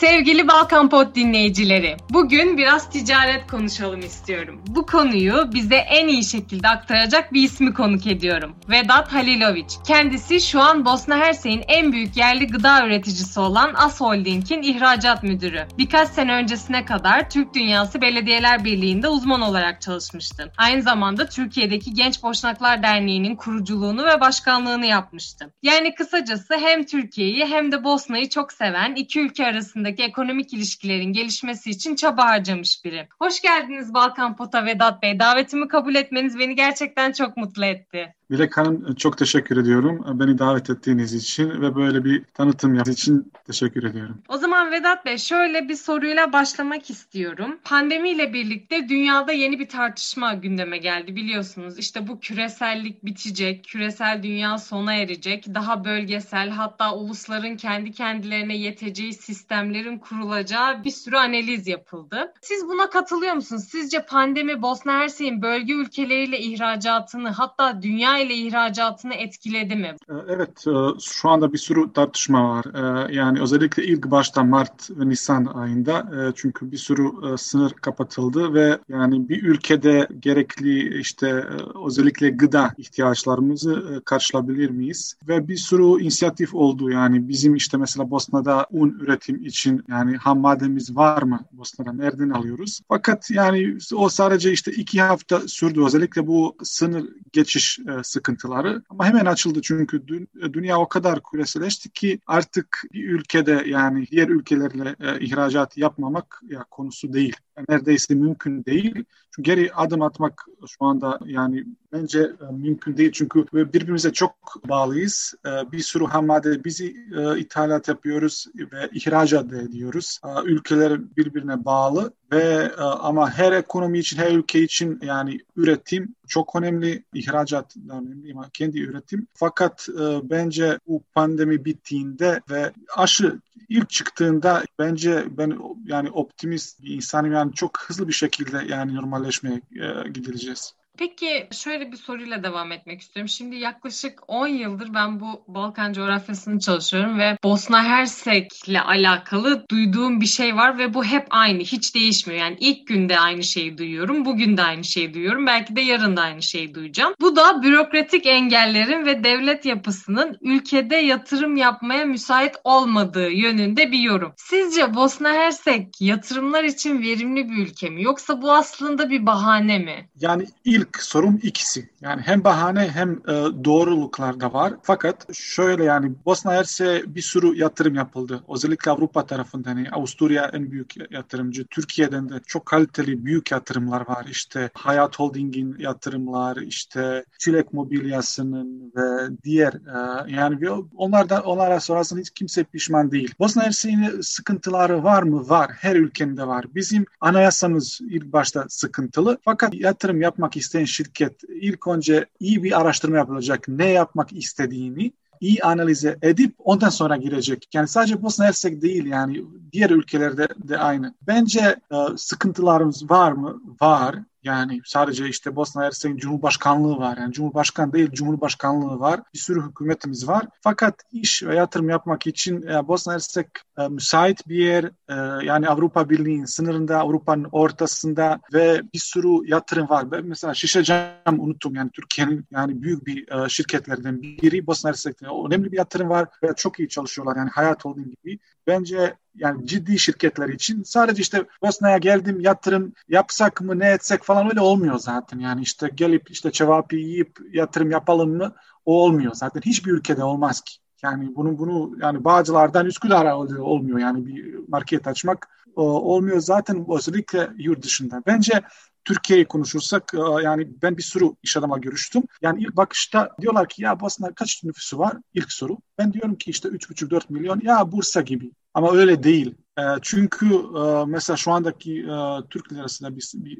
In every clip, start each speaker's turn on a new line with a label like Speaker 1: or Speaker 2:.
Speaker 1: Sevgili Balkan Pod dinleyicileri, bugün biraz ticaret konuşalım istiyorum. Bu konuyu bize en iyi şekilde aktaracak bir ismi konuk ediyorum. Vedat Halilovic. Kendisi şu an Bosna Hersek'in en büyük yerli gıda üreticisi olan As Holding'in ihracat müdürü. Birkaç sene öncesine kadar Türk Dünyası Belediyeler Birliği'nde uzman olarak çalışmıştı. Aynı zamanda Türkiye'deki Genç Boşnaklar Derneği'nin kuruculuğunu ve başkanlığını yapmıştı. Yani kısacası hem Türkiye'yi hem de Bosna'yı çok seven iki ülke arasında arasındaki ekonomik ilişkilerin gelişmesi için çaba harcamış biri. Hoş geldiniz Balkan Pota Vedat Bey. Davetimi kabul etmeniz beni gerçekten çok mutlu etti.
Speaker 2: Dilek Hanım çok teşekkür ediyorum. Beni davet ettiğiniz için ve böyle bir tanıtım yaptığınız için teşekkür ediyorum.
Speaker 1: O zaman Vedat Bey şöyle bir soruyla başlamak istiyorum. Pandemiyle birlikte dünyada yeni bir tartışma gündeme geldi biliyorsunuz. İşte bu küresellik bitecek, küresel dünya sona erecek, daha bölgesel hatta ulusların kendi kendilerine yeteceği sistemlerin kurulacağı bir sürü analiz yapıldı. Siz buna katılıyor musunuz? Sizce pandemi Bosna Hersek'in bölge ülkeleriyle ihracatını hatta dünya ile ihracatını etkiledi mi?
Speaker 2: Ee, evet, e, şu anda bir sürü tartışma var. Ee, yani özellikle ilk başta Mart ve Nisan ayında e, çünkü bir sürü e, sınır kapatıldı ve yani bir ülkede gerekli işte özellikle gıda ihtiyaçlarımızı karşılayabilir miyiz? Ve bir sürü inisiyatif oldu yani bizim işte mesela Bosna'da un üretim için yani ham maddemiz var mı Bosna'da nereden alıyoruz? Fakat yani o sadece işte iki hafta sürdü özellikle bu sınır geçiş sıkıntıları. Ama hemen açıldı çünkü dünya o kadar küreselleşti ki artık bir ülkede yani diğer ülkelerle e, ihracat yapmamak ya konusu değil. Neredeyse mümkün değil. Çünkü geri adım atmak şu anda yani bence e, mümkün değil. Çünkü birbirimize çok bağlıyız. E, bir sürü ham madde bizi e, ithalat yapıyoruz ve ihracat ediyoruz. Ülkeler birbirine bağlı ve ama her ekonomi için, her ülke için yani üretim çok önemli, ihracat da önemli ama kendi üretim. Fakat bence bu pandemi bittiğinde ve aşı ilk çıktığında bence ben yani optimist bir insanım yani çok hızlı bir şekilde yani normalleşmeye e, gidileceğiz.
Speaker 1: Peki şöyle bir soruyla devam etmek istiyorum. Şimdi yaklaşık 10 yıldır ben bu Balkan coğrafyasını çalışıyorum ve Bosna Hersek'le alakalı duyduğum bir şey var ve bu hep aynı, hiç değişmiyor. Yani ilk günde aynı şeyi duyuyorum, bugün de aynı şeyi duyuyorum, belki de yarın da aynı şeyi duyacağım. Bu da bürokratik engellerin ve devlet yapısının ülkede yatırım yapmaya müsait olmadığı yönünde bir yorum. Sizce Bosna Hersek yatırımlar için verimli bir ülke mi yoksa bu aslında bir bahane mi?
Speaker 2: Yani ilk ilk sorum ikisi. Yani hem bahane hem e, doğruluklar da var. Fakat şöyle yani Bosna Hersek bir sürü yatırım yapıldı. Özellikle Avrupa tarafından. Yani Avusturya en büyük yatırımcı. Türkiye'den de çok kaliteli büyük yatırımlar var. İşte Hayat Holding'in yatırımlar, işte Çilek Mobilyası'nın ve diğer e, yani onlardan onlara sorarsan hiç kimse pişman değil. Bosna Hersek'in sıkıntıları var mı? Var. Her ülkende var. Bizim anayasamız ilk başta sıkıntılı. Fakat yatırım yapmak isteyen isteyen şirket ilk önce iyi bir araştırma yapılacak. Ne yapmak istediğini iyi analize edip ondan sonra girecek. Yani sadece Bosna Hersek değil yani diğer ülkelerde de aynı. Bence e, sıkıntılarımız var mı? Var. Yani sadece işte Bosna Hersek'in Cumhurbaşkanlığı var. Yani Cumhurbaşkanı değil Cumhurbaşkanlığı var. Bir sürü hükümetimiz var. Fakat iş ve yatırım yapmak için e, Bosna Hersek e, müsait bir yer. E, yani Avrupa Birliği'nin sınırında, Avrupa'nın ortasında ve bir sürü yatırım var. Ben mesela Şişecam unuttum. Yani Türkiye'nin yani büyük bir e, şirketlerden biri Bosna Hersek'te. Önemli bir yatırım var ve çok iyi çalışıyorlar. Yani Hayat Holding gibi. Bence yani ciddi şirketler için sadece işte Bosna'ya geldim yatırım yapsak mı ne etsek falan öyle olmuyor zaten. Yani işte gelip işte cevap yiyip yatırım yapalım mı o olmuyor zaten. Hiçbir ülkede olmaz ki. Yani bunu bunu yani Bağcılar'dan Üsküdar'a olmuyor yani bir market açmak olmuyor zaten özellikle yurt dışında. Bence Türkiye'yi konuşursak e, yani ben bir sürü iş adama görüştüm. Yani ilk bakışta diyorlar ki ya Bosna kaç nüfusu var? İlk soru. Ben diyorum ki işte 3,5-4 milyon ya Bursa gibi. Ama öyle değil. E, çünkü e, mesela şu andaki Türkler arasında bir, bir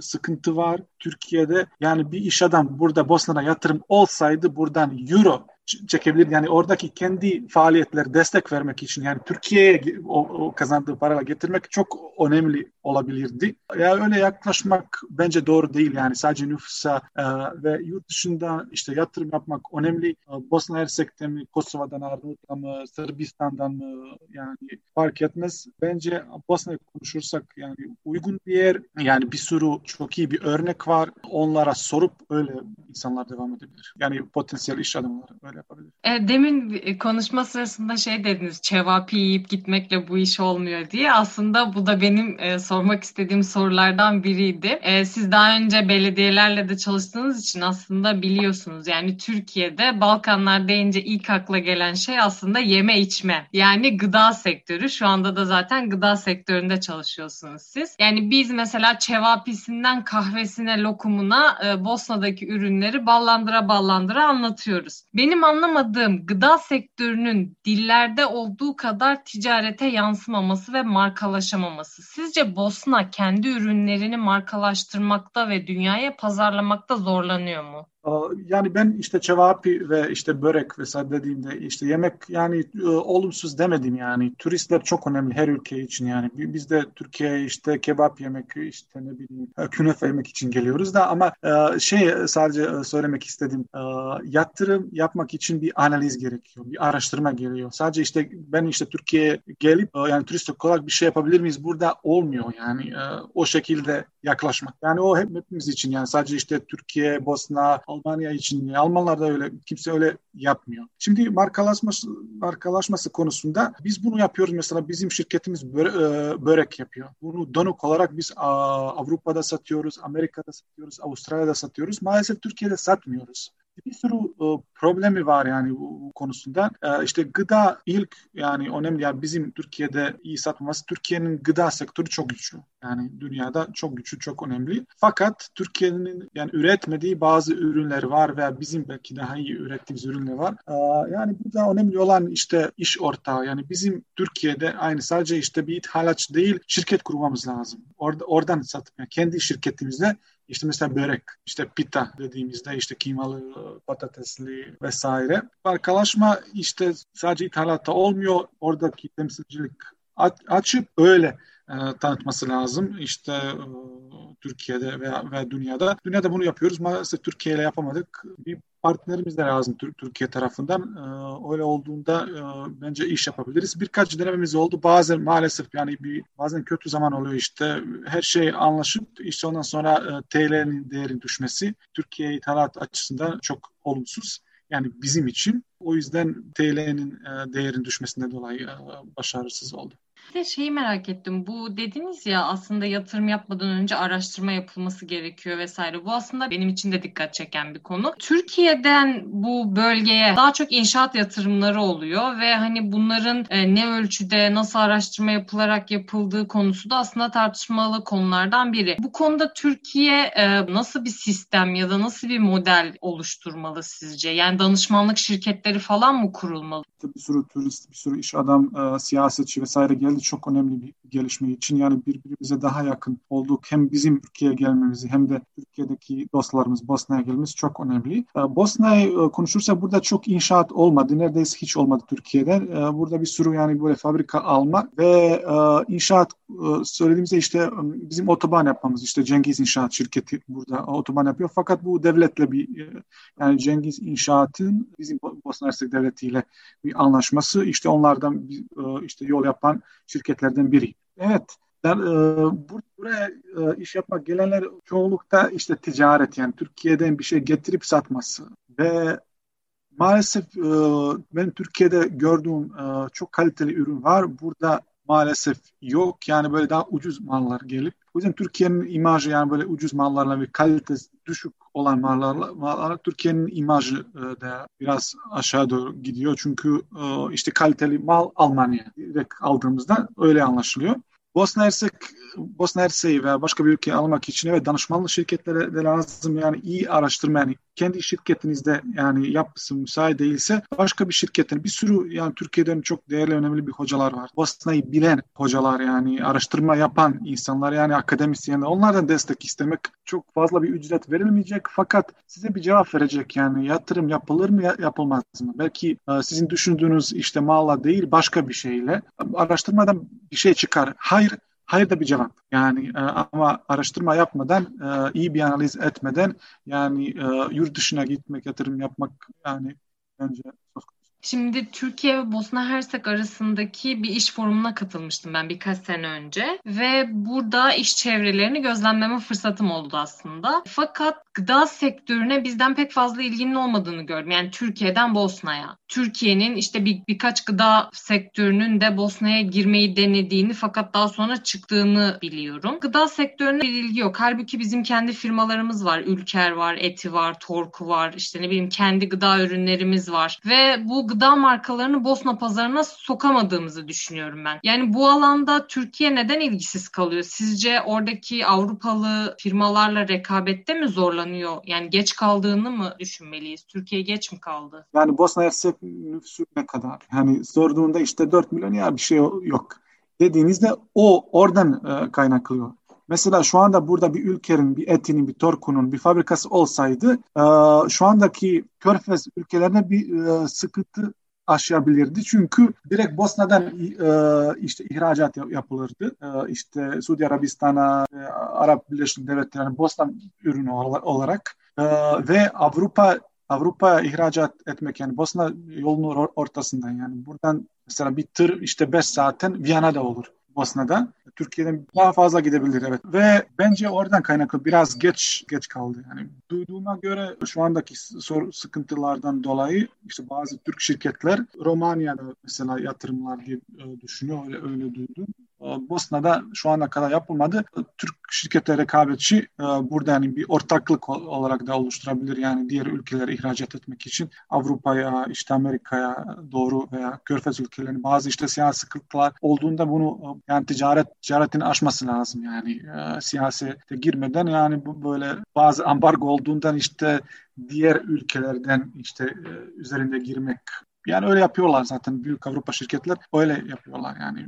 Speaker 2: sıkıntı var. Türkiye'de yani bir iş adam burada Bosna'da yatırım olsaydı buradan euro çekebilir. Yani oradaki kendi faaliyetleri destek vermek için yani Türkiye'ye o, o kazandığı parayla getirmek çok önemli olabilirdi. Ya öyle yaklaşmak bence doğru değil yani sadece nüfusa e, ve yurt dışında işte yatırım yapmak önemli. E, Bosna Hersek'te mi, Kosova'dan, Arnavut'tan mı, Sırbistan'dan mı yani fark etmez. Bence Bosna'yı konuşursak yani uygun bir yer yani bir sürü çok iyi bir örnek var. Onlara sorup öyle insanlar devam edebilir. Yani potansiyel iş adamları öyle yapabilir.
Speaker 1: E, demin konuşma sırasında şey dediniz, çevapi yiyip gitmekle bu iş olmuyor diye. Aslında bu da benim e, sormak istediğim sorulardan biriydi. E, siz daha önce belediyelerle de çalıştığınız için aslında biliyorsunuz. Yani Türkiye'de Balkanlar deyince ilk akla gelen şey aslında yeme içme. Yani gıda sektörü. Şu anda da zaten gıda sektöründe çalışıyorsunuz siz. Yani biz mesela çevapisinden kahvesine, lokumuna e, Bosna'daki ürünleri ballandıra ballandıra anlatıyoruz. Benim anlamadığım gıda sektörünün dillerde olduğu kadar ticarete yansımaması ve markalaşamaması. Sizce Bosna kendi ürünlerini markalaştırmakta ve dünyaya pazarlamakta zorlanıyor mu?
Speaker 2: Yani ben işte cevapi ve işte börek vesaire dediğimde işte yemek yani e, olumsuz demedim yani. Turistler çok önemli her ülke için yani. Biz de Türkiye'ye işte kebap yemek işte ne bileyim e, künefe yemek için geliyoruz da ama e, şey sadece söylemek istedim. Yatırım yapmak için bir analiz gerekiyor. Bir araştırma geliyor. Sadece işte ben işte Türkiye'ye gelip yani turist olarak bir şey yapabilir miyiz? Burada olmuyor yani o şekilde yaklaşmak. Yani o hep hepimiz için yani sadece işte Türkiye, Bosna, Almanya için. Almanlar da öyle, kimse öyle yapmıyor. Şimdi markalaşması, markalaşması konusunda biz bunu yapıyoruz. Mesela bizim şirketimiz böre, e, börek yapıyor. Bunu donuk olarak biz Avrupa'da satıyoruz, Amerika'da satıyoruz, Avustralya'da satıyoruz. Maalesef Türkiye'de satmıyoruz bir sürü e, problemi var yani bu, bu konusunda. E, işte gıda ilk yani önemli yani bizim Türkiye'de iyi satmaması Türkiye'nin gıda sektörü çok güçlü. Yani dünyada çok güçlü, çok önemli. Fakat Türkiye'nin yani üretmediği bazı ürünler var veya bizim belki daha iyi ürettiğimiz ürünler var. E, yani burada önemli olan işte iş ortağı. Yani bizim Türkiye'de aynı sadece işte bir ithalatçı değil şirket kurmamız lazım. Orada, oradan satıp yani kendi şirketimizde işte mesela börek, işte pita dediğimizde işte kıymalı, patatesli vesaire. Markalaşma işte sadece ithalatta olmuyor. Oradaki temsilcilik açıp öyle e, tanıtması lazım. İşte e, Türkiye'de veya, veya dünyada. Dünyada bunu yapıyoruz. Maalesef Türkiye ile yapamadık. Bir partnerimiz de lazım Türkiye tarafından. Ee, öyle olduğunda e, bence iş yapabiliriz. Birkaç denememiz oldu. Bazen maalesef yani bir bazen kötü zaman oluyor işte. Her şey anlaşıp işte ondan sonra e, TL'nin değerin düşmesi Türkiye ithalat açısından çok olumsuz. Yani bizim için. O yüzden TL'nin e, değerin düşmesinden dolayı başarısız oldu.
Speaker 1: Bir de şeyi merak ettim. Bu dediniz ya aslında yatırım yapmadan önce araştırma yapılması gerekiyor vesaire. Bu aslında benim için de dikkat çeken bir konu. Türkiye'den bu bölgeye daha çok inşaat yatırımları oluyor ve hani bunların e, ne ölçüde nasıl araştırma yapılarak yapıldığı konusu da aslında tartışmalı konulardan biri. Bu konuda Türkiye e, nasıl bir sistem ya da nasıl bir model oluşturmalı sizce? Yani danışmanlık şirketleri falan mı kurulmalı?
Speaker 2: Bir sürü turist, bir sürü iş adam, e, siyasetçi vesaire geldi çok önemli bir gelişme için. Yani birbirimize daha yakın olduk. Hem bizim Türkiye'ye gelmemizi hem de Türkiye'deki dostlarımız Bosna'ya gelmemiz çok önemli. Ee, Bosna'yı e, konuşursa burada çok inşaat olmadı. Neredeyse hiç olmadı Türkiye'de. Ee, burada bir sürü yani böyle fabrika alma ve e, inşaat e, söylediğimizde işte bizim otoban yapmamız işte Cengiz İnşaat şirketi burada otoban yapıyor. Fakat bu devletle bir yani Cengiz İnşaat'ın bizim Bosna Hersek devletiyle bir anlaşması işte onlardan işte yol yapan şirketlerden biri. Evet, ben, e, buraya e, iş yapmak gelenler çoğunlukta işte ticaret yani Türkiye'den bir şey getirip satması ve maalesef e, ben Türkiye'de gördüğüm e, çok kaliteli ürün var. Burada maalesef yok. Yani böyle daha ucuz mallar gelip. O yüzden Türkiye'nin imajı yani böyle ucuz mallarla ve kalitesi düşük olan mallarla, mallarla Türkiye'nin imajı e, da biraz aşağı doğru gidiyor. Çünkü e, işte kaliteli mal Almanya direkt aldığımızda öyle anlaşılıyor. Bosna Hersek Bosna Hersek'i veya başka bir ülkeyi almak için evet danışmanlık şirketlere de lazım yani iyi araştırma yani kendi şirketinizde yani yapısı müsait değilse başka bir şirketin bir sürü yani Türkiye'den çok değerli önemli bir hocalar var. Bosna'yı bilen hocalar yani araştırma yapan insanlar yani akademisyenler onlardan destek istemek çok fazla bir ücret verilmeyecek fakat size bir cevap verecek yani yatırım yapılır mı yapılmaz mı? Belki e, sizin düşündüğünüz işte malla değil başka bir şeyle araştırmadan bir şey çıkar. Hayır hayır da bir cevap. Yani e, ama araştırma yapmadan, e, iyi bir analiz etmeden yani e, yurt dışına gitmek, yatırım yapmak yani bence
Speaker 1: Şimdi Türkiye ve Bosna Hersek arasındaki bir iş forumuna katılmıştım ben birkaç sene önce ve burada iş çevrelerini gözlemleme fırsatım oldu aslında. Fakat gıda sektörüne bizden pek fazla ilginin olmadığını gördüm. Yani Türkiye'den Bosna'ya. Türkiye'nin işte bir, birkaç gıda sektörünün de Bosna'ya girmeyi denediğini fakat daha sonra çıktığını biliyorum. Gıda sektörüne bir ilgi yok. Halbuki bizim kendi firmalarımız var. Ülker var, Eti var, Torku var. İşte ne bileyim kendi gıda ürünlerimiz var. Ve bu gıda markalarını Bosna pazarına sokamadığımızı düşünüyorum ben. Yani bu alanda Türkiye neden ilgisiz kalıyor? Sizce oradaki Avrupalı firmalarla rekabette mi zorlanıyor? Yani geç kaldığını mı düşünmeliyiz? Türkiye geç mi kaldı?
Speaker 2: Yani Bosna Hersek nüfusu ne kadar? Yani sorduğunda işte 4 milyon ya bir şey yok dediğinizde o oradan e, kaynaklıyor. Mesela şu anda burada bir ülkenin, bir etinin, bir torkunun bir fabrikası olsaydı e, şu andaki körfez ülkelerine bir e, sıkıntı aşabilirdi. Çünkü direkt Bosna'dan e, işte ihracat yapılırdı. E, işte Suudi Arabistan'a, e, Arap Birleşik Devletleri'ne Bosna ürünü olarak e, ve Avrupa Avrupa'ya ihracat etmek yani Bosna yolunun ortasından yani buradan mesela bir tır işte 5 saatten Viyana'da olur. Bosna'da. Türkiye'den daha fazla gidebilir evet. Ve bence oradan kaynaklı biraz geç geç kaldı. Yani duyduğuma göre şu andaki sor, sıkıntılardan dolayı işte bazı Türk şirketler Romanya'da mesela yatırımlar diye e, düşünüyor. Öyle öyle duydum. Bosna'da şu ana kadar yapılmadı. Türk şirketler rekabetçi e, burada yani bir ortaklık olarak da oluşturabilir. Yani diğer ülkelere ihracat etmek için Avrupa'ya, işte Amerika'ya doğru veya Körfez ülkelerinin bazı işte siyasi sıkıntılar olduğunda bunu e, yani ticaret ticaretini aşması lazım. Yani e, siyasete girmeden yani bu böyle bazı ambargo olduğundan işte diğer ülkelerden işte üzerinde girmek yani öyle yapıyorlar zaten büyük Avrupa şirketler öyle yapıyorlar yani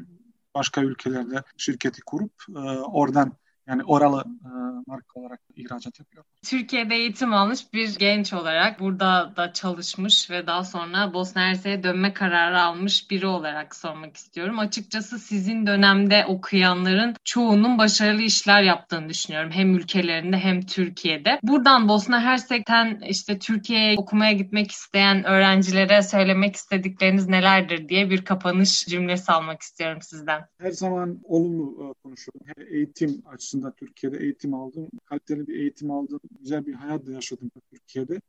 Speaker 2: başka ülkelerde şirketi kurup e, oradan yani oralı e, marka olarak ihracat yapıyor.
Speaker 1: Türkiye'de eğitim almış bir genç olarak burada da çalışmış ve daha sonra Bosna Hersek'e dönme kararı almış biri olarak sormak istiyorum. Açıkçası sizin dönemde okuyanların çoğunun başarılı işler yaptığını düşünüyorum. Hem ülkelerinde hem Türkiye'de. Buradan Bosna Hersek'ten işte Türkiye'ye okumaya gitmek isteyen öğrencilere söylemek istedikleriniz nelerdir diye bir kapanış cümlesi almak istiyorum sizden.
Speaker 2: Her zaman olumlu e, konuşuyorum. Eğitim açısından Türkiye'de eğitim aldım. Kaliteli bir eğitim aldım güzel bir hayat yaşadım Türkiye'de.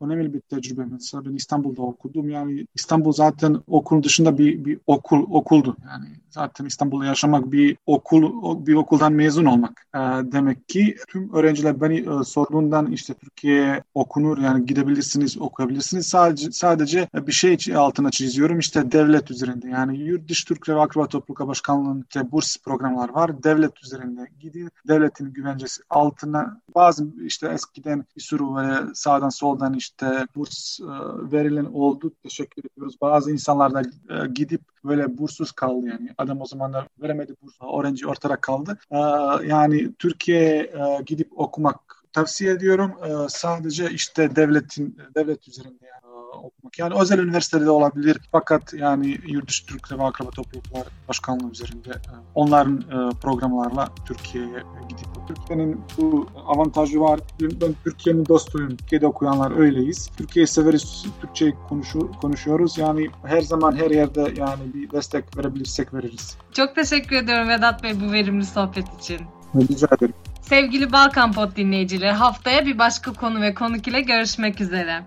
Speaker 2: Önemli bir tecrübe. Mesela ben İstanbul'da okudum. Yani İstanbul zaten okul dışında bir, bir okul okuldu. Yani zaten İstanbul'da yaşamak bir okul bir okuldan mezun olmak. E, demek ki tüm öğrenciler beni e, sorduğundan işte Türkiye'ye okunur yani gidebilirsiniz, okuyabilirsiniz. Sadece sadece bir şey altına çiziyorum işte devlet üzerinde. Yani yurt dışı Türk ve Akraba Topluluk Başkanlığı'nın işte burs programlar var. Devlet üzerinde gidin. Devletin güvencesi altına bazı işte eskiden bir sürü böyle sağdan soldan işte burs e, verilen oldu. Teşekkür ediyoruz. Bazı insanlar da e, gidip böyle bursuz kaldı yani. Adam o zamanlar veremedi burs. Öğrenci ortada kaldı. E, yani Türkiye'ye gidip okumak tavsiye ediyorum. Sadece işte devletin devlet üzerinde yani okumak. Yani özel üniversitede de olabilir. Fakat yani yurt Türk ve akraba topluluklar başkanlığı üzerinde e, onların e, programlarla Türkiye'ye gidip Türkiye'nin bu avantajı var. Ben Türkiye'nin dostuyum. Türkiye'de okuyanlar öyleyiz. Türkiye'yi severiz. Türkçe konuşu, konuşuyoruz. Yani her zaman her yerde yani bir destek verebilirsek veririz.
Speaker 1: Çok teşekkür ediyorum Vedat Bey bu verimli sohbet için.
Speaker 2: Rica ederim.
Speaker 1: Sevgili Balkan Pod dinleyicileri haftaya bir başka konu ve konuk ile görüşmek üzere.